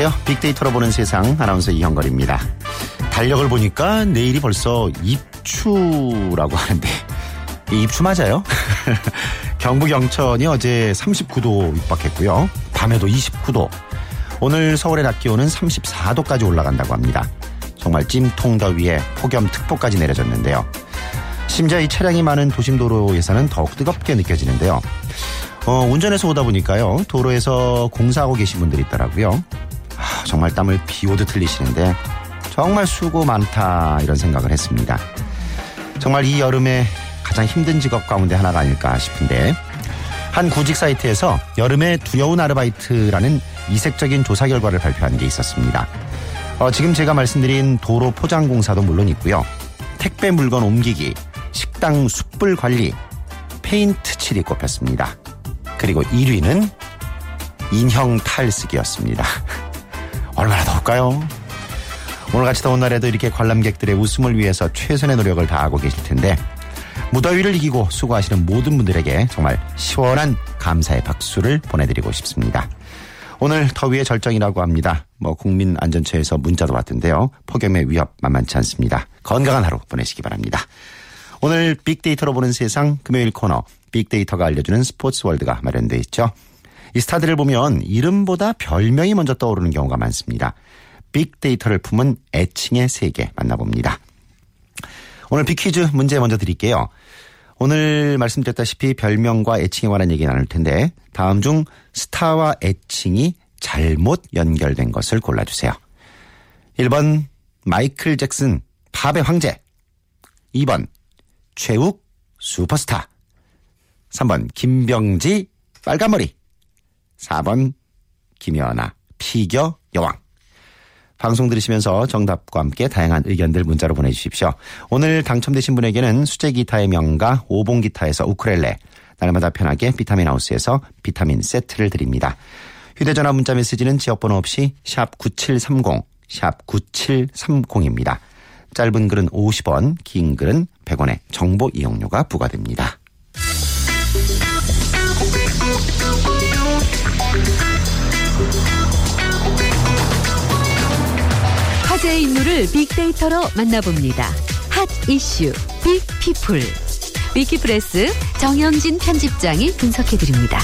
안녕하세요. 빅데이터로 보는 세상 아나운서 이형걸입니다. 달력을 보니까 내일이 벌써 입추라고 하는데 이 입추 맞아요? 경북 영천이 어제 39도 육박했고요. 밤에도 29도. 오늘 서울의 낮 기온은 34도까지 올라간다고 합니다. 정말 찜통 더위에 폭염특보까지 내려졌는데요. 심지어 이 차량이 많은 도심 도로에서는 더욱 뜨겁게 느껴지는데요. 어, 운전해서 오다 보니까요. 도로에서 공사하고 계신 분들이 있더라고요. 아, 정말 땀을 비 오듯 흘리시는데 정말 수고 많다 이런 생각을 했습니다. 정말 이 여름에 가장 힘든 직업 가운데 하나가 아닐까 싶은데 한 구직 사이트에서 여름에 두려운 아르바이트라는 이색적인 조사 결과를 발표한 게 있었습니다. 어, 지금 제가 말씀드린 도로 포장 공사도 물론 있고요. 택배 물건 옮기기, 식당 숯불 관리, 페인트 칠이 꼽혔습니다. 그리고 1위는 인형 탈쓰기였습니다. 얼마나 더울까요? 오늘같이 더운 날에도 이렇게 관람객들의 웃음을 위해서 최선의 노력을 다하고 계실 텐데 무더위를 이기고 수고하시는 모든 분들에게 정말 시원한 감사의 박수를 보내드리고 싶습니다. 오늘 더위의 절정이라고 합니다. 뭐 국민안전처에서 문자도 왔던데요. 폭염의 위협 만만치 않습니다. 건강한 하루 보내시기 바랍니다. 오늘 빅데이터로 보는 세상 금요일 코너 빅데이터가 알려주는 스포츠 월드가 마련돼 있죠. 이 스타들을 보면 이름보다 별명이 먼저 떠오르는 경우가 많습니다. 빅데이터를 품은 애칭의 세계 만나봅니다. 오늘 빅퀴즈 문제 먼저 드릴게요. 오늘 말씀드렸다시피 별명과 애칭에 관한 얘기 나눌 텐데 다음 중 스타와 애칭이 잘못 연결된 것을 골라주세요. 1번 마이클 잭슨 팝의 황제 2번 최욱 슈퍼스타 3번 김병지 빨간머리 4번 김연아 피겨 여왕 방송 들으시면서 정답과 함께 다양한 의견들 문자로 보내주십시오. 오늘 당첨되신 분에게는 수제 기타의 명가 오봉 기타에서 우크렐레 날마다 편하게 비타민 하우스에서 비타민 세트를 드립니다. 휴대전화 문자 메시지는 지역번호 없이 샵 9730, 샵 9730입니다. 짧은 글은 50원, 긴 글은 100원의 정보 이용료가 부과됩니다. 화제의 인물을 빅데이터로 만나봅니다. 핫 이슈 빅피플 위키프레스 정영진 편집장이 분석해드립니다.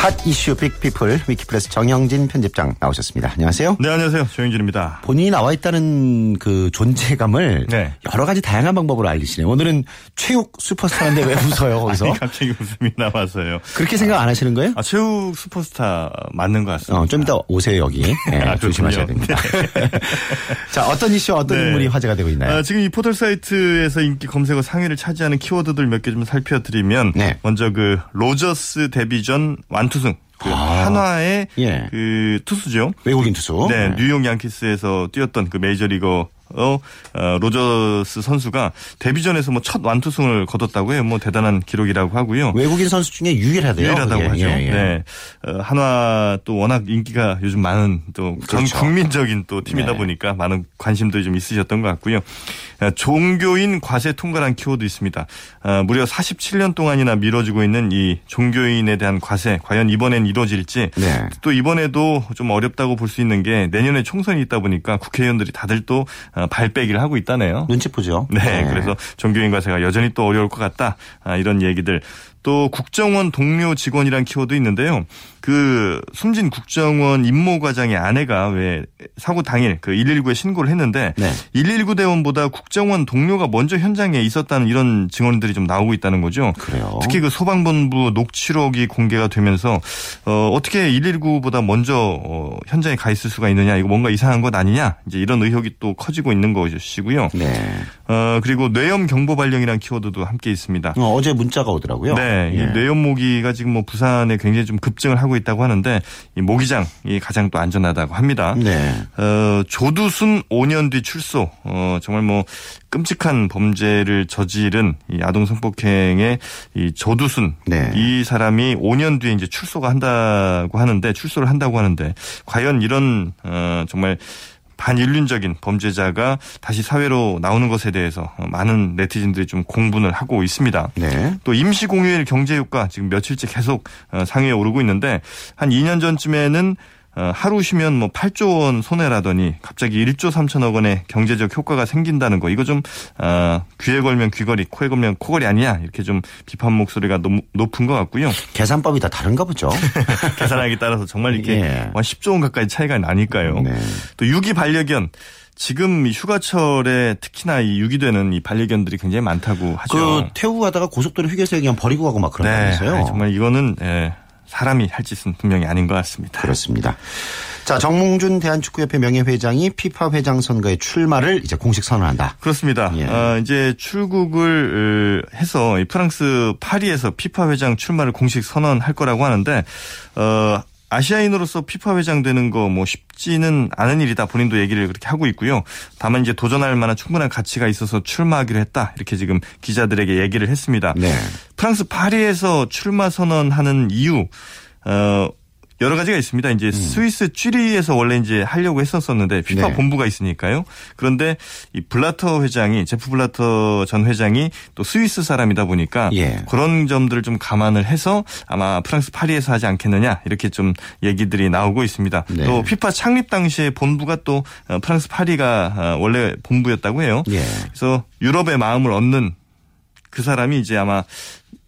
핫 이슈 빅피플 위키프레스 정영진 편집장 나오셨습니다. 안녕하세요. 네, 안녕하세요. 정영진입니다. 본인이 나와 있다는 그 존재감을 네. 여러 가지 다양한 방법으로 알리시네요. 오늘은 최욱 슈퍼스타인데 왜 웃어요, 거기서? 아니, 갑자기 웃음이 나와서요. 그렇게 생각 안 하시는 거예요? 아, 최욱 슈퍼스타 맞는 것 같습니다. 어, 좀 이따 오세요, 여기. 네, 아, 조심하셔야. 됩니다. 자, 어떤 이슈, 어떤 네. 인물이 화제가 되고 있나요? 아, 지금 이 포털 사이트에서 인기 검색어 상위를 차지하는 키워드들 몇 개 좀 살펴드리면 네. 먼저 그 로저스 데뷔전 완투승 그 아. 한화의 예. 그 투수죠. 외국인 투수. 네, 뉴욕 양키스에서 뛰었던 그 메이저리거 로저스 선수가 데뷔전에서 뭐 첫 완투승을 거뒀다고 해요. 뭐 대단한 기록이라고 하고요. 외국인 선수 중에 유일하대요. 유일하다고 그게. 하죠. 예, 예. 네. 어, 한화 또 워낙 인기가 요즘 많은 또전 그렇죠. 국민적인 또 팀이다 네. 보니까 많은 관심도 좀 있으셨던 것 같고요. 어, 종교인 과세 통과란 키워드 있습니다. 어, 무려 47년 동안이나 미뤄지고 있는 이 종교인에 대한 과세 과연 이번엔 이루어질지 네. 또 이번에도 좀 어렵다고 볼 수 있는 게 내년에 총선이 있다 보니까 국회의원들이 다들 또 어, 발빼기를 하고 있다네요. 눈치 보죠. 네, 그래서 종교인 과세가 여전히 또 어려울 것 같다. 아, 이런 얘기들. 또 국정원 동료 직원이란 키워드 있는데요. 그 숨진 국정원 임모 과장의 아내가 왜 사고 당일 그 119에 신고를 했는데 네. 119 대원보다 국정원 동료가 먼저 현장에 있었다는 이런 증언들이 좀 나오고 있다는 거죠. 그래요. 특히 그 소방본부 녹취록이 공개가 되면서 어, 어떻게 119보다 먼저 어, 현장에 가 있을 수가 있느냐 이거 뭔가 이상한 것 아니냐 이제 이런 의혹이 또 커지고 있는 것이고요. 네. 어, 그리고 뇌염 경보 발령이라는 키워드도 함께 있습니다. 어, 어제 문자가 오더라고요. 네, 이 예. 뇌염 모기가 지금 뭐 부산에 굉장히 좀 급증을 하고 있다고 하는데 이 모기장이 가장 또 안전하다고 합니다. 네. 어, 조두순 5년 뒤 출소. 어, 정말 뭐 끔찍한 범죄를 저지른 이 아동 성폭행의 이 조두순 네. 이 사람이 5년 뒤에 이제 출소가 한다고 하는데 출소를 한다고 하는데 과연 이런 어, 정말 반인륜적인 범죄자가 다시 사회로 나오는 것에 대해서 많은 네티즌들이 좀 공분을 하고 있습니다. 네. 또 임시 공휴일 경제 효과 지금 며칠째 계속 어, 상위에 오르고 있는데 한 2년 전쯤에는 어, 하루 쉬면 뭐 8조 원 손해라더니 갑자기 1조 3천억 원의 경제적 효과가 생긴다는 거 이거 좀 어, 귀에 걸면 귀걸이 코에 걸면 코걸이 아니야 이렇게 좀 비판 목소리가 너무 높은 것 같고요. 계산법이 다 다른가 보죠. 계산하기 따라서 정말 이렇게 예. 한 10조 원 가까이 차이가 나니까요. 네. 또 유기 반려견 지금 이 휴가철에 특히나 이 유기되는 이 반려견들이 굉장히 많다고 하죠. 그 태우고 가다가 고속도로 휴게소에 그냥 버리고 가고 막 네, 그런다면서요. 아니, 정말 이거는 예, 사람이 할 짓은 분명히 아닌 것 같습니다. 그렇습니다. 자, 정몽준 대한축구협회 명예회장이 피파 회장 선거에 출마를 이제 공식 선언한다. 그렇습니다. 예. 어, 이제 출국을 어, 해서 이 프랑스 파리에서 피파 회장 출마를 공식 선언할 거라고 하는데 어, 아시아인으로서 피파 회장 되는 거 뭐 쉽지는 않은 일이다. 본인도 얘기를 그렇게 하고 있고요. 다만 이제 도전할 만한 충분한 가치가 있어서 출마하기로 했다. 이렇게 지금 기자들에게 얘기를 했습니다. 네. 프랑스 파리에서 출마 선언하는 이유 어 여러 가지가 있습니다. 이제 스위스 쥐리에서 원래 이제 하려고 했었었는데 피파 네. 본부가 있으니까요. 그런데 이 블라터 회장이 제프 블라터 전 회장이 또 스위스 사람이다 보니까 예. 그런 점들을 좀 감안을 해서 아마 프랑스 파리에서 하지 않겠느냐 이렇게 좀 얘기들이 나오고 있습니다. 네. 또 피파 창립 당시에 본부가 또 어, 프랑스 파리가 어, 원래 본부였다고 해요. 예. 그래서 유럽의 마음을 얻는 그 사람이 이제 아마 어,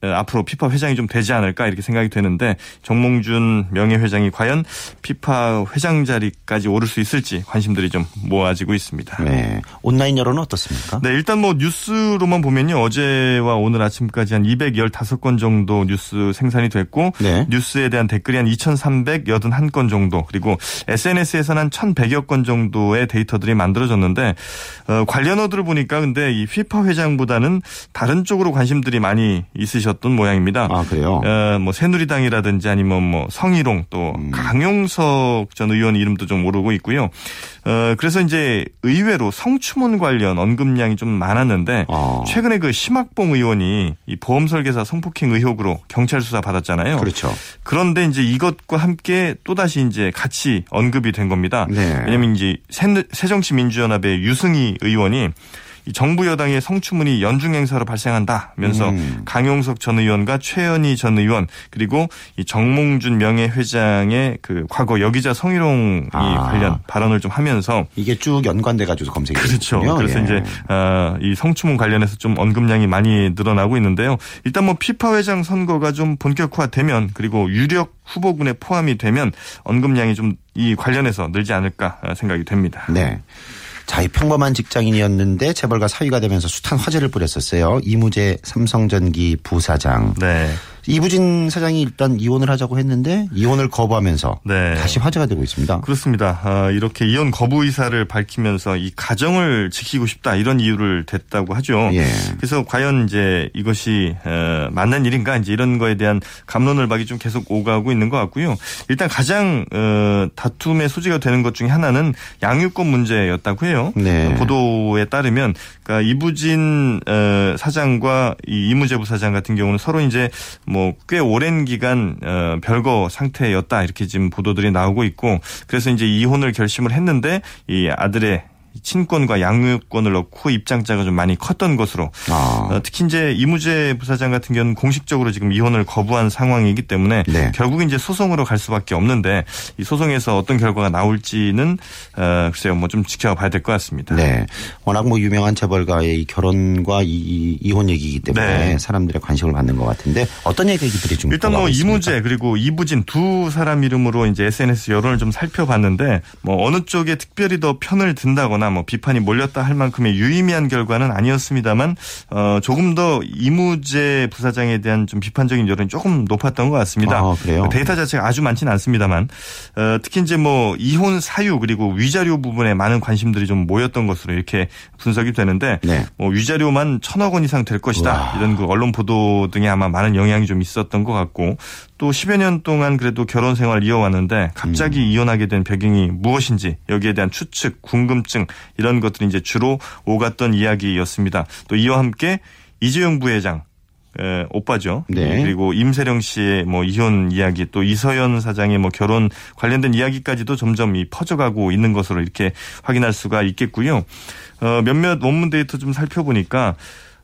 앞으로 피파 회장이 좀 되지 않을까 이렇게 생각이 되는데 정몽준 명예회장이 과연 피파 회장 자리까지 오를 수 있을지 관심들이 좀 모아지고 있습니다. 네. 온라인 여론은 어떻습니까? 네, 일단 뭐 뉴스로만 보면요. 어제와 오늘 아침까지 한 215건 정도 뉴스 생산이 됐고 네. 뉴스에 대한 댓글이 한 2,381건 정도 그리고 SNS에서는 한 1,100여 건 정도의 데이터들이 만들어졌는데 어, 관련어들을 보니까 근데 이 피파 회장보다는 다른 쪽으로 관심들이 많이 있으 셨던 모양입니다. 아, 그래요? 어, 뭐 새누리당이라든지 아니면 뭐 성희롱 또 음. 강용석 전 의원 이름도 좀 오르고 있고요. 어, 그래서 이제 의외로 성추문 관련 언급량이 좀 많았는데 어. 최근에 그 심학봉 의원이 이 보험 설계사 성폭행 의혹으로 경찰 수사 받았잖아요. 그렇죠. 그런데 이제 이것과 함께 또 다시 이제 같이 언급이 된 겁니다. 네. 왜냐면 이제 새- 새정치민주연합의 유승희 의원이 이 정부 여당의 성추문이 연중 행사로 발생한다면서 음. 강용석 전 의원과 최현희 전 의원 그리고 이 정몽준 명예회장의 그 과거 여기자 성희롱이 아. 관련 발언을 좀 하면서 이게 쭉 연관돼 가지고 검색이 그렇죠. 됐군요. 그래서 예. 이제 어, 이 성추문 관련해서 좀 언급량이 많이 늘어나고 있는데요. 일단 뭐 피파 회장 선거가 좀 본격화되면 그리고 유력 후보군에 포함이 되면 언급량이 좀 이 관련해서 늘지 않을까 생각이 됩니다. 네. 자, 이 평범한 직장인이었는데 재벌가 사위가 되면서 숱한 화제를 뿌렸었어요. 이무재 삼성전기 부사장. 네. 이부진 사장이 일단 이혼을 하자고 했는데 이혼을 거부하면서 네. 다시 화제가 되고 있습니다. 그렇습니다. 아, 이렇게 이혼 거부 의사를 밝히면서 이 가정을 지키고 싶다 이런 이유를 댔다고 하죠. 예. 그래서 과연 이제 이것이 어, 맞는 일인가 이제 이런 거에 대한 감론을 박이 좀 계속 오가고 있는 것 같고요. 일단 가장 어, 다툼의 소지가 되는 것 중에 하나는 양육권 문제였다고 해요. 네. 보도에 따르면 그러니까 이부진 어, 사장과 이 이무재 부 사장 같은 경우는 서로 이제 뭐 꽤 오랜 기간 어, 별거 상태였다. 이렇게 지금 보도들이 나오고 있고 그래서 이제 이혼을 결심을 했는데 이 아들의 친권과 양육권을 넣고 입장자가 좀 많이 컸던 것으로 아. 어, 특히 이제 이무재 부사장 같은 경우는 공식적으로 지금 이혼을 거부한 상황이기 때문에 네. 결국 이제 소송으로 갈 수밖에 없는데 이 소송에서 어떤 결과가 나올지는 어, 글쎄요 뭐 좀 지켜봐야 될 것 같습니다. 네. 워낙 뭐 유명한 재벌가의 이 결혼과 이, 이 이혼 얘기이기 때문에 네. 사람들의 관심을 받는 것 같은데 어떤 얘기들이 좀 일단 뭐 있습니까? 이무재 그리고 이부진 두 사람 이름으로 이제 SNS 여론을 좀 살펴봤는데 뭐 어느 쪽에 특별히 더 편을 든다거나 뭐 비판이 몰렸다 할 만큼의 유의미한 결과는 아니었습니다만 어 조금 더 이무재 부사장에 대한 좀 비판적인 여론이 조금 높았던 것 같습니다. 아, 그래요? 데이터 자체가 아주 많지는 않습니다만 어 특히 이제 뭐 이혼 사유 그리고 위자료 부분에 많은 관심들이 좀 모였던 것으로 이렇게 분석이 되는데 네. 뭐 위자료만 천억 원 이상 될 것이다 우와. 이런 그 언론 보도 등에 아마 많은 영향이 좀 있었던 것 같고 또 10여 년 동안 그래도 결혼 생활을 이어왔는데 갑자기 음. 이혼하게 된 배경이 무엇인지 여기에 대한 추측, 궁금증 이런 것들이 이제 주로 오갔던 이야기였습니다. 또 이와 함께 이재용 부회장 에, 오빠죠. 네. 그리고 임세령 씨의 뭐 이혼 이야기 또 이서연 사장의 뭐 결혼 관련된 이야기까지도 점점 이 퍼져가고 있는 것으로 이렇게 확인할 수가 있겠고요. 어, 몇몇 원문 데이터 좀 살펴보니까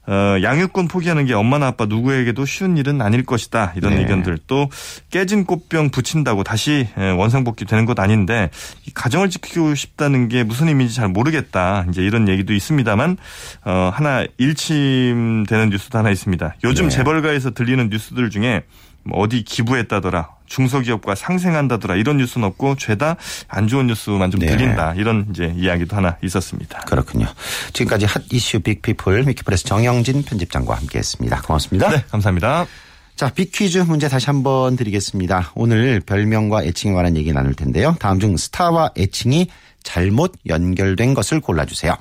어, 양육권 포기하는 게 엄마나 아빠 누구에게도 쉬운 일은 아닐 것이다. 이런 네. 의견들 또 깨진 꽃병 붙인다고 다시 에, 원상복귀 되는 것 아닌데 이 가정을 지키고 싶다는 게 무슨 의미인지 잘 모르겠다. 이제 이런 얘기도 있습니다만 어, 하나 일침되는 뉴스도 하나 있습니다. 요즘 네. 재벌가에서 들리는 뉴스들 중에 뭐 어디 기부했다더라. 중소기업과 상생한다더라. 이런 뉴스는 없고 죄다 안 좋은 뉴스만 좀 네. 들린다. 이런 이제 이야기도 하나 있었습니다. 그렇군요. 지금까지 핫 이슈 빅피플 위키프레스 정영진 편집장과 함께했습니다. 고맙습니다. 네, 감사합니다. 자, 빅퀴즈 문제 다시 한번 드리겠습니다. 오늘 별명과 애칭에 관한 얘기 나눌 텐데요. 다음 중 스타와 애칭이 잘못 연결된 것을 골라주세요.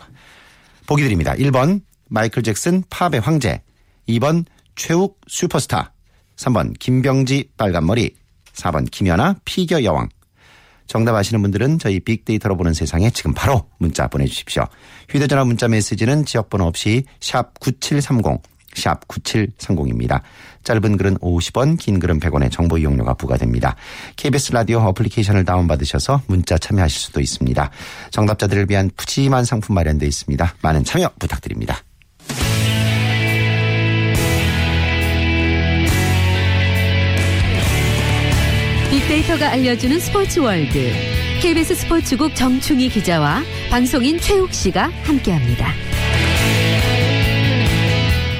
보기 드립니다. 1번 마이클 잭슨 팝의 황제 2번 최욱 슈퍼스타 3번 김병지 빨간머리 4번 김연아 피겨 여왕 정답 아시는 분들은 저희 빅데이터로 보는 세상에 지금 바로 문자 보내주십시오. 휴대전화 문자 메시지는 지역번호 없이 샵 9730, 샵 9730입니다. 짧은 글은 50원, 긴 글은 100원의 정보 이용료가 부과됩니다. KBS 라디오 어플리케이션을 다운받으셔서 문자 참여하실 수도 있습니다. 정답자들을 위한 푸짐한 상품 마련되어 있습니다. 많은 참여 부탁드립니다. 빅데이터가 알려주는 스포츠 월드. KBS 스포츠국 정충희 기자와 방송인 최욱 씨가 함께합니다.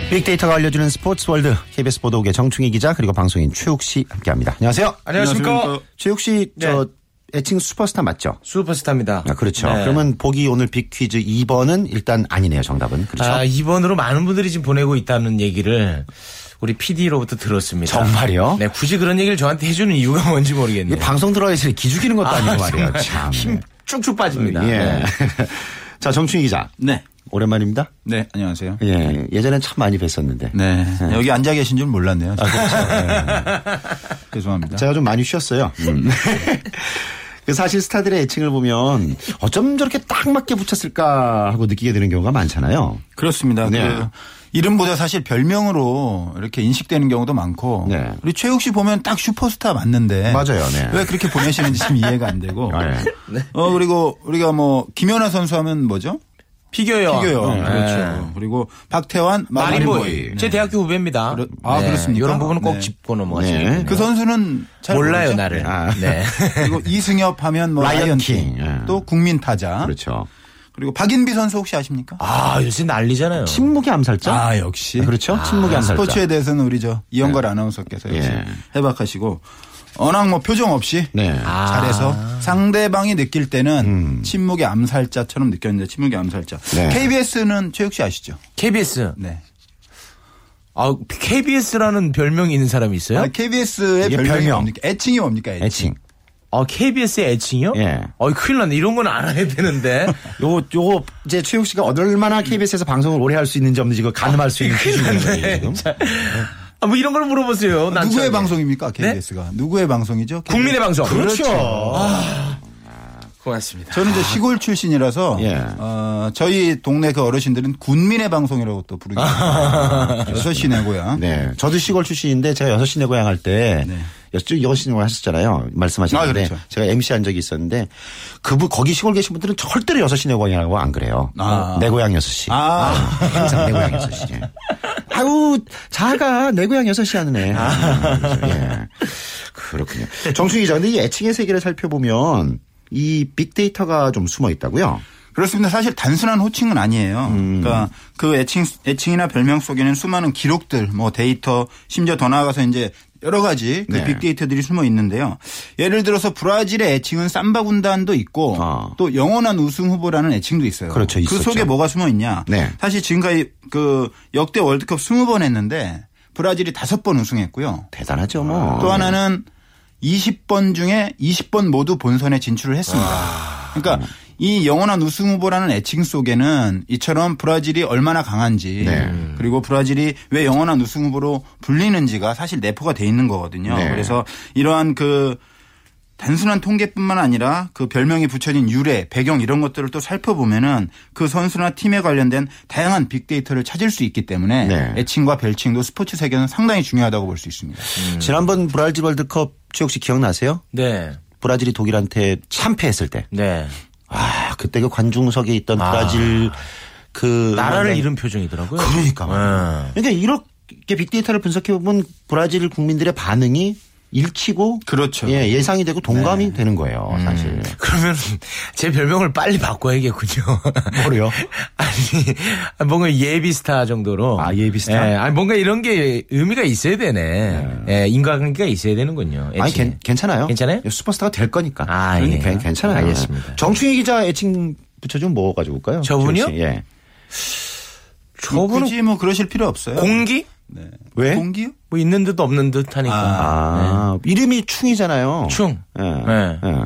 빅데이터가 알려주는 스포츠 월드 KBS 보도국의 정충희 기자 그리고 방송인 최욱 씨 함께합니다. 안녕하세요. 안녕하십니까. 최욱 씨, 네. 저 애칭 슈퍼스타 맞죠? 슈퍼스타입니다. 아, 그렇죠. 네. 그러면 보기 오늘 빅퀴즈 2번은 일단 아니네요, 정답은. 그렇죠. 아, 2번으로 많은 분들이 지금 보내고 있다는 얘기를 우리 PD로부터 들었습니다. 정말요? 네, 굳이 그런 얘기를 저한테 해주는 이유가 뭔지 모르겠네요. 방송 들어야지 기죽이는 것도 아, 니고 아, 말이에요. 참. 힘 쭉쭉 빠집니다. 예. 네. 자, 정충희 기자. 네. 오랜만입니다. 네, 안녕하세요. 예. 예전엔 참 많이 뵀었는데. 네. 여기 앉아 계신 줄 몰랐네요. 아, 그렇죠. 죄송합니다. 제가 좀 많이 쉬었어요. 음. 그 사실 스타들의 애칭을 보면 어쩜 저렇게 딱 맞게 붙였을까 하고 느끼게 되는 경우가 많잖아요. 그렇습니다. 네. 그 이름보다 사실 별명으로 이렇게 인식되는 경우도 많고. 네. 우리 최욱 씨 보면 딱 슈퍼스타 맞는데. 맞아요, 네. 왜 그렇게 보내시는지 좀 이해가 안 되고. 아, 예. 어, 그리고 우리가 뭐 김연아 선수 하면 뭐죠? 피겨요. 피겨요. 네. 그렇죠. 그리고 박태환 마린보이. 마린보이. 제 대학교 후배입니다. 그렇- 아, 그렇습니까? 이런 부분은 꼭 네. 짚고 넘어가시겠네요. 네. 그 선수는 잘 몰라요, 모르죠? 나를. 아. 네. 그리고 이승엽 하면 뭐 라이언 라이언 킹. 킹. 예. 또 국민 타자. 그렇죠. 그리고 박인비 선수 혹시 아십니까? 아, 요새 난리잖아요. 침묵의 암살자? 아, 역시. 그렇죠. 침묵의 암살자. 스포츠에 대해서는 우리 저 이영걸 아나운서께서 역시 예. 해박하시고 워낙 뭐 표정 없이 네. 아. 잘해서 상대방이 느낄 때는 음. 침묵의 암살자처럼 느꼈는데 침묵의 암살자. 네. KBS는 최욱 씨 아시죠? KBS. 네. 아, KBS라는 별명이 있는 사람이 있어요? 아, KBS의 별명이 별명. 뭡니까? 애칭이 뭡니까? 애칭. 애칭. 아, KBS의 애칭이요? 예. 어, 큰일 났네. 이런 건 알아야 되는데. 요거, 요거, 이제 최욱 씨가 얼마나 KBS에서 방송을 오래 할 수 있는지 없는지 그거 가늠할 수 있는 기준인 거예요, 지금. 아, 뭐 이런 걸 물어보세요. 난 누구의 참- 방송입니까? KBS가. 누구의 방송이죠? 국민의 방송. 그렇죠. 고맙습니다. 저는 이제 시골 출신이라서 예. 어, 저희 동네 그 어르신들은 군민의 방송이라고 또 부르기 여섯 시내 고향. 네. 저도 시골 출신인데 제가 여섯 시내 고향 할때 네. 여섯 시내 고향 하셨잖아요. 말씀하셨는데 아, 그렇죠. 제가 MC 한 적이 있었는데 그분 거기 시골 계신 분들은 절대로 여섯 시 내 고향이라고 안 그래요. 아. 내 고향 여섯 시. 아. 항상 내 고향 여섯 시. 아우 자가 내 고향 여섯 시 하는 애. 아, 예. 그렇군요. 정충희 기자, 근데 이 애칭의 세계를 살펴보면 이 빅데이터가 좀 숨어 있다고요? 그렇습니다. 사실 단순한 호칭은 아니에요. 그러니까 그 애칭, 애칭이나 별명 속에는 수많은 기록들, 뭐 데이터, 심지어 더 나아가서 이제 여러 가지 그 네. 빅데이터들이 숨어 있는데요. 예를 들어서 브라질의 애칭은 삼바 군단도 있고 아. 또 영원한 우승 후보라는 애칭도 있어요. 그렇죠. 그 있었죠. 속에 뭐가 숨어 있냐? 네. 사실 지금까지 그 역대 월드컵 20번 했는데 브라질이 5번 우승했고요. 대단하죠, 뭐. 또 하나는 20번 중에 20번 모두 본선에 진출을 했습니다. 그러니까 이 영원한 우승 후보라는 애칭 속에는 이처럼 브라질이 얼마나 강한지 네. 그리고 브라질이 왜 영원한 우승 후보로 불리는지가 사실 내포가 돼 있는 거거든요. 네. 그래서 이러한 그 단순한 통계뿐만 아니라 그 별명이 붙여진 유래, 배경 이런 것들을 또 살펴보면은 그 선수나 팀에 관련된 다양한 빅데이터를 찾을 수 있기 때문에 네. 애칭과 별칭도 스포츠 세계는 상당히 중요하다고 볼 수 있습니다. 지난번 브라질 월드컵 씨 기억나세요? 네. 브라질이 독일한테 참패했을 때. 네. 아, 그때 그 관중석에 있던 아. 브라질 그 나라를 네. 잃은 표정이더라고요. 그러니까. 네. 그러니까 이렇게 빅데이터를 분석해 보면 브라질 국민들의 반응이 읽히고 그렇죠. 예, 예상이 되고 동감이 되는 거예요, 사실. 그러면 제 별명을 빨리 바꿔야겠군요. 뭐래요? 아니 뭔가 예비 스타 정도로. 아, 예비 스타? 예, 아니 뭔가 이런 게 의미가 있어야 되네. 예, 인과관계가 있어야 되는군요. 아니 애칭에. 괜, 괜찮아요. 괜찮아요? 슈퍼스타가 될 거니까. 아, 예. 괜찮아요. 알겠습니다. 정충희 기자 애칭 붙여주면 뭐 가지고 올까요? 저분이요? 예. 저분은 굳이 뭐 그러실 필요 없어요. 공기? 왜? 공기요? 뭐 있는 듯 없는 듯 하니까. 아, 이름이 충이잖아요. 충. 예. 네. 예.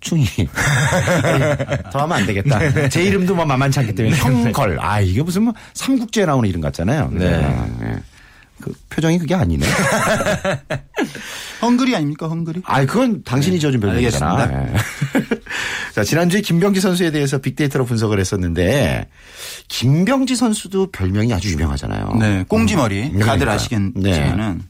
충이. 더 하면 안 되겠다. 제 이름도 뭐 만만치 않기 때문에 형걸. 아, 이게 무슨 뭐 삼국지에 나오는 이름 같잖아요. 네. 예. 그 표정이 그게 아니네. 헝그리 아닙니까? 헝그리? 아, 그건 당신이 지어준 별명이잖아. 자, 지난주에 김병지 선수에 대해서 빅데이터로 분석을 했었는데 김병지 선수도 별명이 아주 유명하잖아요. 네, 꽁지머리. 음, 다들. 아시겠지만은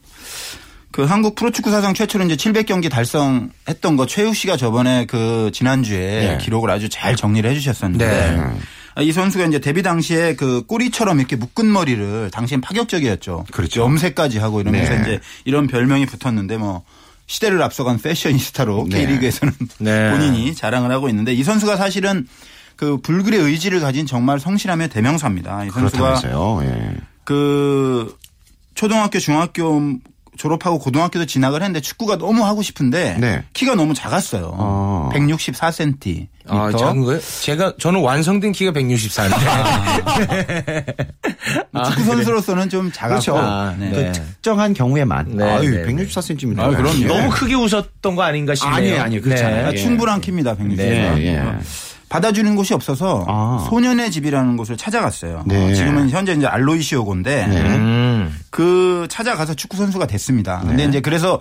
그 한국 프로축구 사상 최초로 이제 700경기 달성했던 거 최욱 씨가 저번에 그 지난주에 네. 기록을 아주 잘 정리를 해 주셨었는데 네. 이 선수가 이제 데뷔 당시에 그 꼬리처럼 이렇게 묶은 머리를 당시엔 파격적이었죠. 그렇죠. 염색까지 하고 이러면서 네. 이제 이런 별명이 붙었는데 뭐 시대를 앞서간 패셔니스타로 네. K리그에서는 네. 본인이 자랑을 하고 있는데 이 선수가 사실은 그 불굴의 의지를 가진 정말 성실함의 대명사입니다. 이 선수가 그렇다면서요. 예. 그 초등학교, 중학교 졸업하고 고등학교도 진학을 했는데 축구가 너무 하고 싶은데 네. 키가 너무 작았어요. 어. 164cm. 아, 작은 거예요? 제가, 저는 완성된 키가 164인데. 축구 선수로서는 좀 작았고. 그렇죠. 아, 네. 네. 그 특정한 경우에만. 네, 아유, 네, 164cm. 아, 그럼요. 너무 크게 웃었던 거 아닌가 싶네요. 아니에요, 아니에요. 그렇잖아요. 아, 예. 충분한 키입니다, 164. 네, 예. 받아주는 곳이 없어서 아. 소년의 집이라는 곳을 찾아갔어요. 네. 어, 지금은 현재 이제 알로이시오고인데 네. 음. 그 찾아가서 축구 선수가 됐습니다. 네. 근데 이제 그래서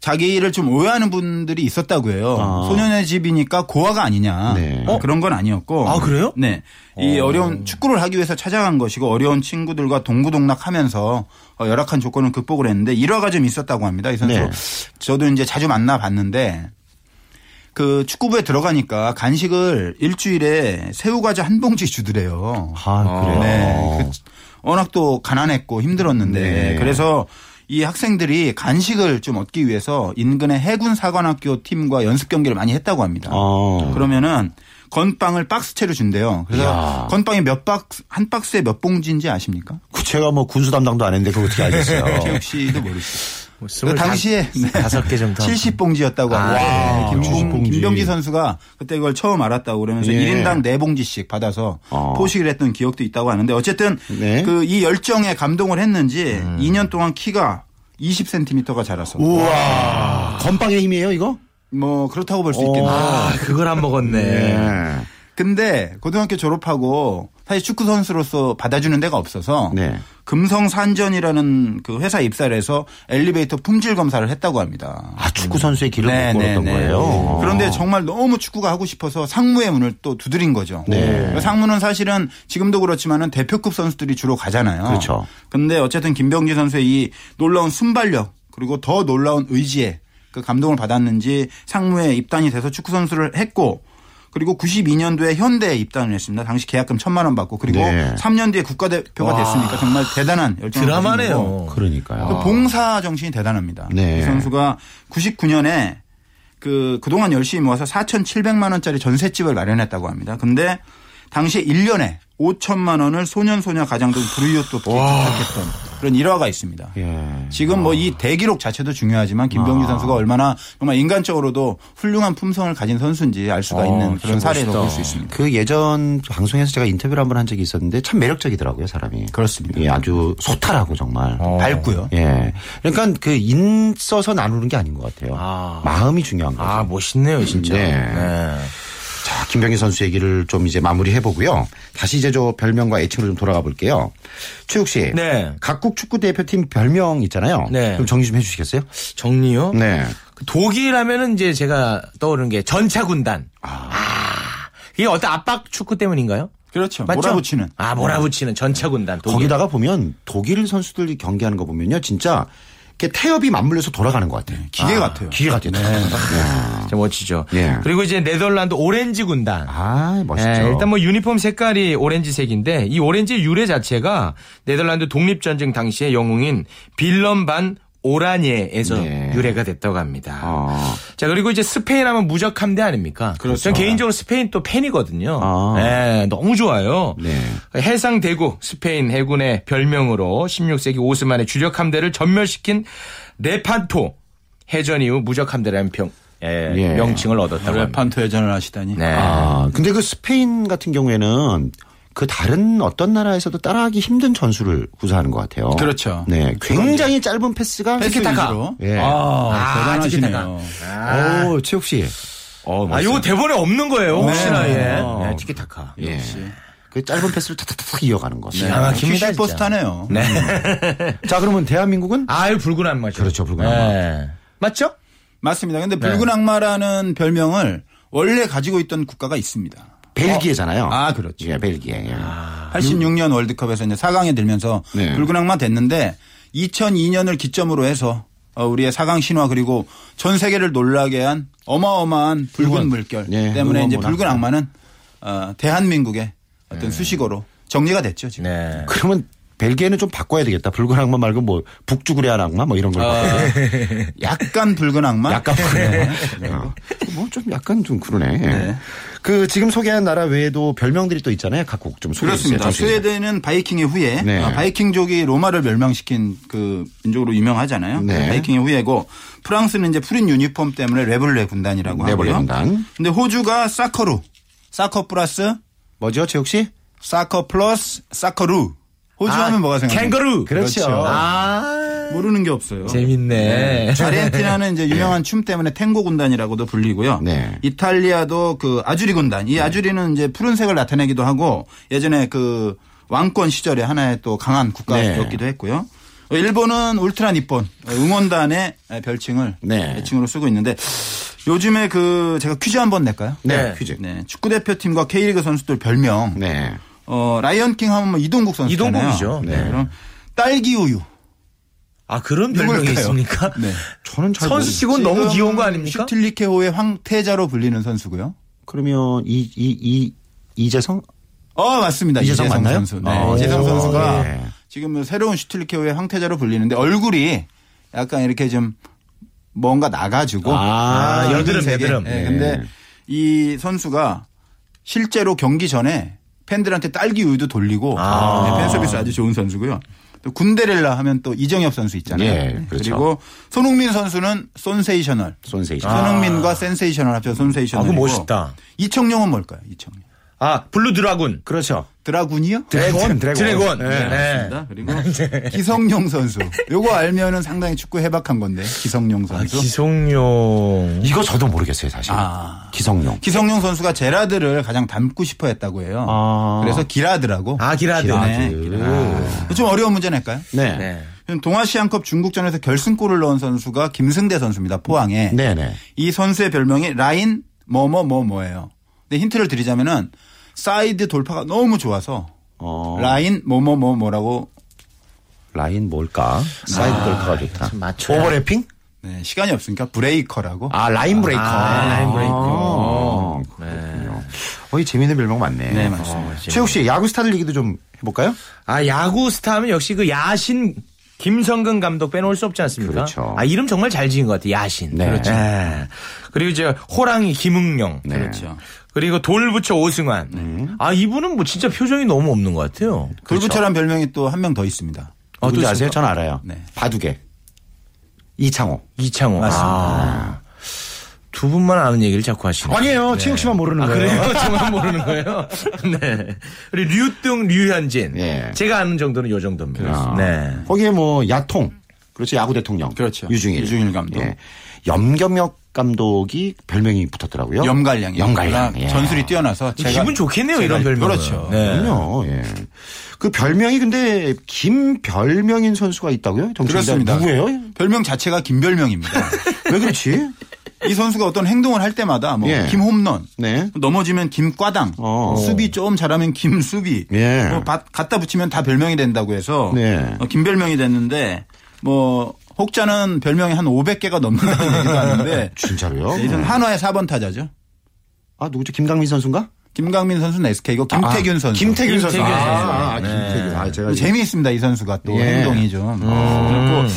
자기를 좀 오해하는 분들이 있었다고 해요. 아. 소년의 집이니까 고아가 아니냐. 네. 어? 그런 건 아니었고. 아, 그래요? 네. 이 어려운 축구를 하기 위해서 찾아간 것이고 어려운 친구들과 동구동락하면서 어, 열악한 조건을 극복을 했는데 일화가 좀 있었다고 합니다. 이 선수. 네. 저도 이제 자주 만나 봤는데 그 축구부에 들어가니까 간식을 일주일에 새우 과자 한 봉지 주더래요. 아, 그래요? 네. 그 워낙 또 가난했고 힘들었는데 네. 그래서 이 학생들이 간식을 좀 얻기 위해서 인근의 해군 사관학교 팀과 연습 경기를 많이 했다고 합니다. 어. 그러면은 건빵을 박스채로 준대요. 그래서 이야. 건빵이 몇 박스 한 박스에 몇 봉지인지 아십니까? 그 제가 뭐 군수 담당도 안 했는데 그걸 어떻게 알겠어요. 최욱 씨도 모르시죠. 뭐 그 당시에 네. 다섯 개 정도. 70봉지였다고 와, 하는데 김봉, 70봉지. 김병지 선수가 그때 그걸 처음 알았다고 그러면서 예. 1인당 4봉지씩 받아서 어. 포식을 했던 기억도 있다고 하는데 어쨌든 네. 음. 그이 열정에 감동을 했는지 2년 동안 키가 20cm가 자라서 우와. 건빵의 힘이에요, 이거? 뭐 그렇다고 볼수 어. 있겠네요. 아, 그걸 안 먹었네. 네. 근데 고등학교 졸업하고 사실 축구 선수로서 받아주는 데가 없어서 네. 금성산전이라는 그 회사 입사를 해서 엘리베이터 품질 검사를 했다고 합니다. 아, 축구 선수의 길을 네, 못 네, 걸었던 네. 거예요. 그런데 정말 너무 축구가 하고 싶어서 상무의 문을 또 두드린 거죠. 네. 상무는 사실은 지금도 그렇지만은 대표급 선수들이 주로 가잖아요. 그렇죠. 근데 어쨌든 김병지 선수의 이 놀라운 순발력 그리고 더 놀라운 의지에 그 감동을 받았는지 상무에 입단이 돼서 축구 선수를 했고 그리고 92년도에 현대에 입단을 했습니다. 당시 계약금 천만 원 받고 그리고 네. 3년 뒤에 국가대표가 됐으니까 정말 대단한 열정을. 드라마네요. 그러니까요. 그 봉사 정신이 대단합니다. 네. 이 선수가 99년에 그 그동안 열심히 모아서 4,700만 원짜리 전셋집을 마련했다고 합니다. 근데 당시에 1년에 5천만 원을 소년 소녀 가장 등 불이웃도 부탁했던 그런 일화가 있습니다. 예. 지금 뭐 이 대기록 자체도 중요하지만 김병기 아. 선수가 얼마나 정말 인간적으로도 훌륭한 품성을 가진 선수인지 알 수가 어, 있는 그런 진짜 사례로 멋있다. 볼수 있습니다. 그 예전 방송에서 제가 인터뷰를 한 번 한 적이 있었는데 참 매력적이더라고요, 사람이. 그렇습니다. 예, 아주 소탈하고 정말. 어. 밝고요. 예. 그러니까 그 인써서 나누는 게 아닌 것 같아요. 아. 마음이 중요한 거죠. 아, 멋있네요, 진짜. 네. 네. 자, 김병희 선수 얘기를 좀 이제 마무리해 보고요. 다시 이제 저 별명과 애칭으로 좀 돌아가 볼게요. 최욱 씨. 네. 각국 축구 대표팀 별명 있잖아요. 네. 그럼 정리 좀 해주시겠어요? 정리요? 네. 그 독일 하면은 이제 제가 떠오르는 게 전차 군단. 아. 이게 어떤 압박 축구 때문인가요? 그렇죠. 맞죠? 몰아붙이는. 아, 몰아붙이는 전차 군단. 독일. 거기다가 보면 독일 선수들이 경기하는 거 보면요, 진짜 태엽이 맞물려서 돌아가는 것 같아요. 기계 같아요. 기계 같아요. 네. 진짜 멋지죠. 예. 그리고 이제 네덜란드 오렌지 군단. 아, 멋있죠. 예, 일단 뭐 유니폼 색깔이 오렌지색인데 이 오렌지 유래 자체가 네덜란드 독립전쟁 당시의 영웅인 빌런 반 오라니에에서 네. 유래가 됐다고 합니다. 어. 자 그리고 이제 스페인 하면 무적 함대 아닙니까? 그렇죠. 전 개인적으로 스페인 또 팬이거든요. 아. 예, 너무 좋아요. 네. 해상 대구 스페인 해군의 별명으로 16세기 오스만의 주력 함대를 전멸시킨 네판토 해전 이후 무적 함대라는 평 예, 예. 명칭을 얻었다고 합니다. 레판토 회전을 하시다니. 네. 아, 근데 그 스페인 같은 경우에는 그 다른 어떤 나라에서도 따라하기 힘든 전술을 구사하는 것 같아요. 그렇죠. 네. 굉장히 짧은 패스가 패스 티키타카. 위주로. 예. 아, 아, 대단하시네요. 오, 최욱 씨. 어, 아. 요거 대본에 없는 거예요, 혹시나, 네. 예. 어. 네, 티키타카. 예. 그 짧은 패스를 탁탁탁 이어가는 거. 기가 막힙니다, 진짜. 슈퍼스타네요. 네. 자, 그러면 대한민국은 아유, 붉은 악마죠. 그렇죠, 붉은 악마. 네. 맞죠? 맞습니다. 근데 붉은 악마라는 별명을 원래 가지고 있던 국가가 있습니다. 벨기에잖아요. 아, 그렇죠. 예, 벨기에. 예. 86년 월드컵에서 이제 4강에 들면서 네. 붉은 악마 됐는데 2002년을 기점으로 해서 어, 우리의 4강 신화 그리고 전 세계를 놀라게 한 어마어마한 붉은. 물결 네, 때문에 이제. 붉은 악마는 어, 대한민국의 어떤 수식어로 정리가 됐죠 지금. 네. 그러면 벨기에는 좀 바꿔야 되겠다. 붉은 악마 말고 뭐 북주구레한 악마 뭐 이런 걸 바꿔서 약간 붉은 악마. 약간 그러네. 뭐좀 약간 좀 그러네. 그 지금 소개한 나라 외에도 별명들이 또 있잖아요. 각국 좀 소개해 주세요. 그렇습니다. 스웨덴은 바이킹의 후예. 네. 아, 바이킹족이 로마를 멸망시킨 그 민족으로 유명하잖아요. 네. 바이킹의 후예고 프랑스는 이제 푸른 유니폼 때문에 Les Bleus 군단이라고 하고요. 군단. 근데 호주가 사커루. 사커 플러스 뭐죠, 최욱 씨? 사커 플러스 사커루. 호주 아, 하면 뭐가 생각나요? 캥거루. 그렇죠. 아. 모르는 게 없어요. 재밌네. 아르헨티나는 이제 유명한 춤 때문에 탱고 군단이라고도 불리고요. 네. 이탈리아도 그 아주리 군단. 이 아주리는 이제 푸른색을 나타내기도 하고 예전에 그 왕권 시절에 하나의 또 강한 국가였기도 했고요. 어, 일본은 울트라 니폰 응원단의 별칭을 네. 애칭으로 쓰고 있는데 요즘에 그 제가 퀴즈 한번 낼까요? 네, 퀴즈. 네. 축구 대표팀과 K리그 선수들 별명. 네. 어, 라이언킹 하면 뭐 이동국 선수잖아요. 이동국이죠. 네. 그럼 딸기 우유. 아, 그런 별명이 누굴까요? 있습니까? 네. 저는 잘 선수 치고는 너무 귀여운 거 아닙니까? 슈틸리케호의 황태자로 불리는 선수고요. 그러면 이 이 이 이재성 어 맞습니다. 이재성 맞나요? 선수. 네. 아, 이재성 오, 선수가 예. 지금 새로운 슈틸리케호의 황태자로 불리는데 얼굴이 약간 이렇게 좀 뭔가 나가지고 아, 붉은 여드름, 색의. 여드름. 네, 근데 이 선수가 실제로 경기 전에 팬들한테 딸기 우유도 돌리고 아. 네, 팬 서비스 아주 좋은 선수고요. 또 군데렐라 하면 또 이정협 선수 있잖아요. 예, 그렇죠. 그리고 손흥민 선수는 손세이셔널. 손세이션. 손흥민과 센세이셔널 합쳐 손세이셔널. 아, 그거 멋있다. 이청용은 뭘까요? 이청용. 아, blue dragoon. 그렇죠. dragoon이요? dragon, dragon. dragon. 네. 네. 맞습니다. 그리고 기성용 선수. 요거 알면은 상당히 축구 해박한 건데 기성용 아, 선수. 기송용. 이거 저도 모르겠어요, 사실. 아. 기성용. 기성용 선수가 제라드를 가장 닮고 싶어 했다고 해요. 아. 그래서 기라드라고. 아, 기라드. 네. 기라드. 좀 어려운 문제 낼까요? 네. 네. 동아시안컵 중국전에서 결승골을 넣은 선수가 김승대 선수입니다. 포항에. 네, 네. 이 선수의 별명이 라인 뭐뭐뭐 뭐예요. 근데 힌트를 드리자면은 사이드 돌파가 너무 좋아서 어, 라인 뭐뭐 뭐 뭐라고 라인 뭘까? 사이드 돌파가 좋다. 오버래핑? 네, 시간이 없으니까 breaker라고. 아, line breaker. 아, line breaker. 아. 어, 이 재밌는 별명 많네. 네, 맞습니다. 어, 최욱 씨, 야구 스타들 얘기도 좀 해볼까요? 아, 야구 스타면 역시 그 야신 김성근 감독 빼놓을 수 없지 않습니까? 그렇죠. 아, 이름 정말 잘 지은 것 같아요. 야신. 네. 그렇죠. 네. 그리고 이제 호랑이 김응용. 네. 그렇죠. 그리고 돌부처 오승환. 아, 이분은 뭐 진짜 표정이 너무 없는 것 같아요. 돌부처란 별명이 또 한 명 더 있습니다. 어, 누군지 또 아세요? 전 알아요. 네. 바두개. 이창호. 이창호. 맞습니다. 아, 두 분만 아는 얘기를 자꾸 하시네요. 아니에요. 최욱 씨만 모르는 아, 거예요. 그래요? 정말 모르는 거예요? 네. 그리고 류등, 류현진. 예. 제가 아는 정도는 요 정도입니다. 아. 네. 거기에 뭐, 야통. 그렇죠. 야구 대통령. 그렇죠. 유중일. 유중일 감독. 예. 염겸혁 감독이 별명이 붙었더라고요. 염갈량이 염갈량. 예. 전술이 뛰어나서 제가 기분 좋겠네요 이런 제가- 별명. 그렇죠. 네. 그럼요. 예. 그 별명이 근데 김별명인 선수가 있다고요? 그렇습니다. 누구예요? 별명 자체가 김별명입니다. 왜 그렇지? 이 선수가 어떤 행동을 할 때마다 뭐 예. 김홈런, 네. 넘어지면 김과당, 어. 수비 좀 잘하면 김수비, 예. 뭐 바- 갖다 붙이면 다 별명이 된다고 해서 네. 어, 김별명이 됐는데 뭐 혹자는 별명이 한 500개가 넘는다는 얘기도 하는데 진짜로요? 이전 한화의 4번 타자죠. 아 누구죠? 김강민 선수인가? 김강민 선수는 SK고 김태균 아, 선수. 김태균 선수. 김태균 아, 선수. 아, 네. 김태균. 아, 제가 재미있습니다 이 선수가 또 예. 행동이 좀. 그리고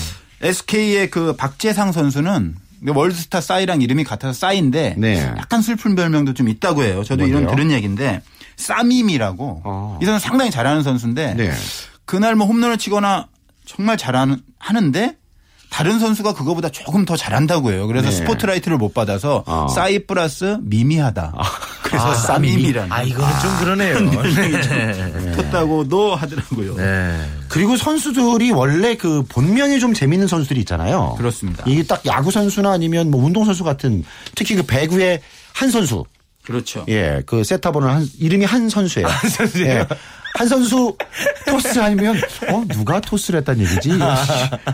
SK의 그 박재상 선수는 월드스타 싸이랑 이름이 같아서 싸이인데 네. 약간 슬픈 별명도 좀 있다고 해요. 저도 이런 뭔데요? 들은 얘기인데 싸밈이라고 아. 이 선수 상당히 잘하는 선수인데 네. 그날 뭐 홈런을 치거나 정말 잘하는 하는데 다른 선수가 그거보다 조금 더 잘한다고 해요. 그래서 네. 스포트라이트를 못 받아서 아. 싸이 플러스 미미하다. 그래서 싸밈이라는 아 이거는 좀 그러네요. 붙었다고도 하더라고요. 네. 그리고 선수들이 원래 그 본명이 좀 재밌는 선수들이 있잖아요. 그렇습니다. 이게 딱 야구 선수나 아니면 뭐 운동 선수 같은 특히 그 배구의 한 선수. 그렇죠. 예, 그 세타번호 한 이름이 한 선수예요. 한 선수예요? 예. 한 선수 토스 아니면 어 누가 토스를 했단 얘기지?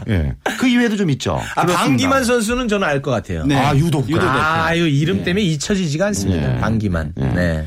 예. 그 이외에도 좀 있죠. 아, 그렇습니다. 방기만 선수는 저는 알 것 같아요. 네. 아, 유독. 유독 아, 이 이름 때문에 잊혀지지가 않습니다. 예. 방기만. 예. 네.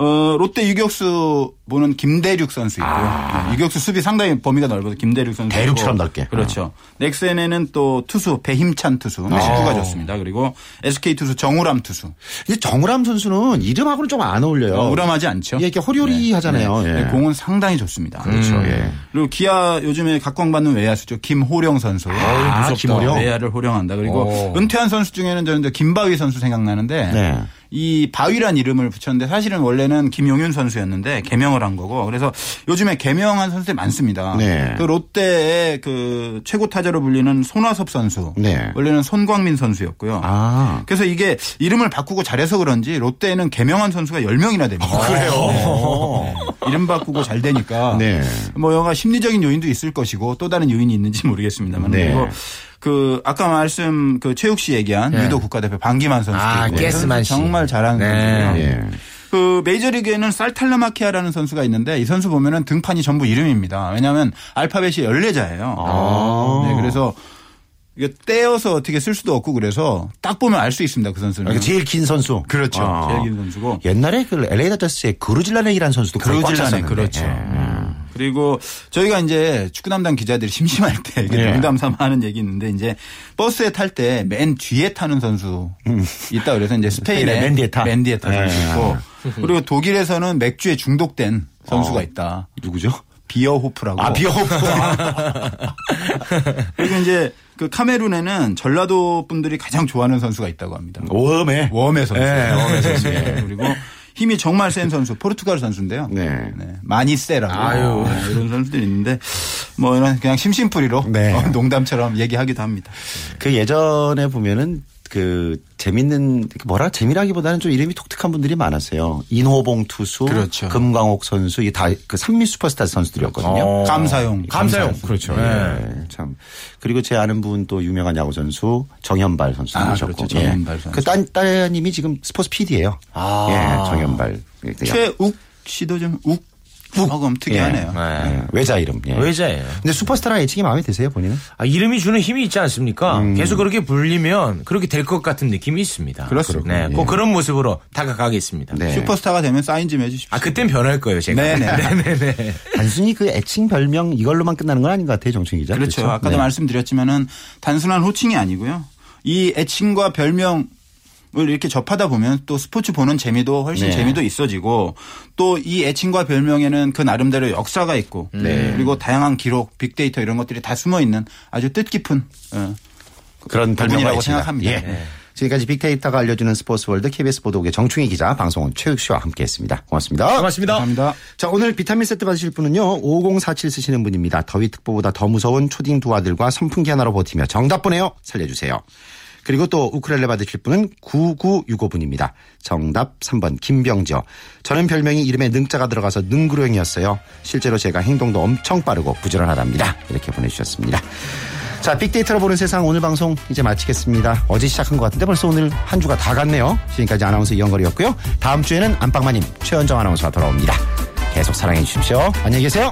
어, 롯데 유격수 보는 김대륙 선수 있고요. 네, 유격수 수비 상당히 범위가 넓어서 김대륙 선수. 아. 대륙처럼 넓게. 그렇죠. 넥센에는 또 투수 배힘찬 투수. 멕시코가 좋습니다. 그리고 SK 투수 정우람 투수. 이제 정우람 선수는 이름하고는 좀 안 어울려요. 어, 우람하지 않죠. 예, 이렇게 호리호리 하잖아요. 네, 예. 공은 상당히 좋습니다. 그렇죠. 예. 그리고 기아 요즘에 각광받는 외야수죠. 김호령 선수. 아, 무섭다. 김호령. 외야를 호령한다. 그리고 오. 은퇴한 선수 중에는 저는 김바위 선수 생각나는데 네. 이 바위란 이름을 붙였는데 사실은 원래는 김용윤 선수였는데 개명을 한 거고 그래서 요즘에 개명한 선수들이 많습니다. 네. 그 롯데의 그 최고 타자로 불리는 손화섭 선수. 네. 원래는 손광민 선수였고요. 아. 그래서 이게 이름을 바꾸고 잘해서 그런지 롯데에는 개명한 선수가 10명이나 됩니다. 그래요? 이름 바꾸고 잘 되니까. 네. 뭐 영화 심리적인 요인도 있을 것이고 또 다른 요인이 있는지 모르겠습니다만. 네. 그리고 그 아까 말씀 그 최욱 씨 얘기한 네. 유도 국가대표 방기만 선수. 아, 가스만 씨. 정말 잘하는 네. 선수고요. 예. 그 메이저리그에는 살탈라마키아라는 선수가 있는데 이 선수 보면은 등판이 전부 이름입니다. 왜냐하면 알파벳이 14자예요. 아. 네, 그래서 이게 떼어서 어떻게 쓸 수도 없고 그래서 딱 보면 알 수 있습니다. 그 선수는. 그러니까 제일 긴 선수. 그렇죠. 아. 제일 긴 선수고. 옛날에 그 LA 다저스의 그루질라넥이라는 선수도 찼었는데. 그렇죠. 예. 그리고 저희가 이제 축구 담당 기자들이 심심할 때 이게 예. 농담 삼아 하는 얘기 있는데 이제 버스에 탈 때 맨 뒤에 타는 선수 있다 그래서 이제 스페인에 스페인의 멘디에타. 멘디에타 선수 예. 있고 그리고 독일에서는 맥주에 중독된 선수가 어. 있다. 누구죠? 비어호프라고. 아, 비어호프. 그리고 이제 그 카메룬에는 전라도 분들이 가장 좋아하는 선수가 있다고 합니다. 워메. 워메 선수. 네, 워메 선수. 예. 그리고 힘이 정말 센 선수, 포르투갈 선수인데요. 네. 많이 세라고 아유. 네, 이런 선수들이 있는데 뭐 이런 그냥 심심풀이로 네. 어, 농담처럼 얘기하기도 합니다. 그 예전에 보면은 그 재밌는 그 뭐라 재미라기보다는 좀 이름이 독특한 분들이 많았어요. 인호봉 투수, 그렇죠. 금광옥 선수 이게 다그 삼미 슈퍼스타 선수들이었거든요. 어. 감사용. 감사용. 그렇죠. 네. 예, 참. 그리고 제 아는 분 또 유명한 야구 선수 정현발 선수 아, 나오셨고. 그렇죠. 정현발 선수. 그 따, 따님이 지금 스포츠 PD예요. 아. 예, 정현발. 최욱 씨도 좀 욱. 조금 특이하네요. 네. 예, 외자 이름. 예. 외자예요. 근데 슈퍼스타랑 애칭이 마음에 드세요, 본인은? 아, 이름이 주는 힘이 있지 않습니까? 음. 계속 그렇게 불리면 그렇게 될 것 같은 느낌이 있습니다. 그렇습니다. 네, 꼭 그런 모습으로 다가가겠습니다. 네. 슈퍼스타가 되면 사인 좀 해주십시오. 아, 그땐 변할 거예요, 제가. 네네. 네네네. 단순히 그 애칭 별명 이걸로만 끝나는 건 아닌 것 같아요, 정충 기자. 그렇죠. 아까도 네. 말씀드렸지만은 단순한 호칭이 아니고요. 이 애칭과 별명을 이렇게 접하다 보면 또 스포츠 보는 재미도 훨씬 네. 재미도 있어지고 또 이 애칭과 별명에는 그 나름대로 역사가 있고 네. 그리고 다양한 기록, 빅데이터 이런 것들이 다 숨어 있는 아주 뜻깊은 어, 그런 별명이라고 생각합니다. 예. 네. 지금까지 빅데이터가 알려주는 스포츠 월드 KBS 보도국의 정충희 기자, 방송은 최욱 씨와 함께했습니다. 고맙습니다. 고맙습니다. 감사합니다. 자, 오늘 비타민 세트 받으실 분은요, 5047 쓰시는 분입니다. 더위 특보보다 더 무서운 초딩 두 아들과 선풍기 하나로 버티며 정답 보내요. 살려주세요. 그리고 또 우크렐레 받으실 분은 9965분입니다. 정답 3번 김병지요. 저는 별명이 이름에 능자가 들어가서 능구령이었어요. 실제로 제가 행동도 엄청 빠르고 부지런하답니다. 이렇게 보내주셨습니다. 자, 빅데이터로 보는 세상 오늘 방송 이제 마치겠습니다. 어제 시작한 것 같은데 벌써 오늘 한 주가 다 갔네요. 지금까지 아나운서 이영걸이었고요. 다음 주에는 안방마님 최현정 아나운서가 돌아옵니다. 계속 사랑해 주십시오. 안녕히 계세요.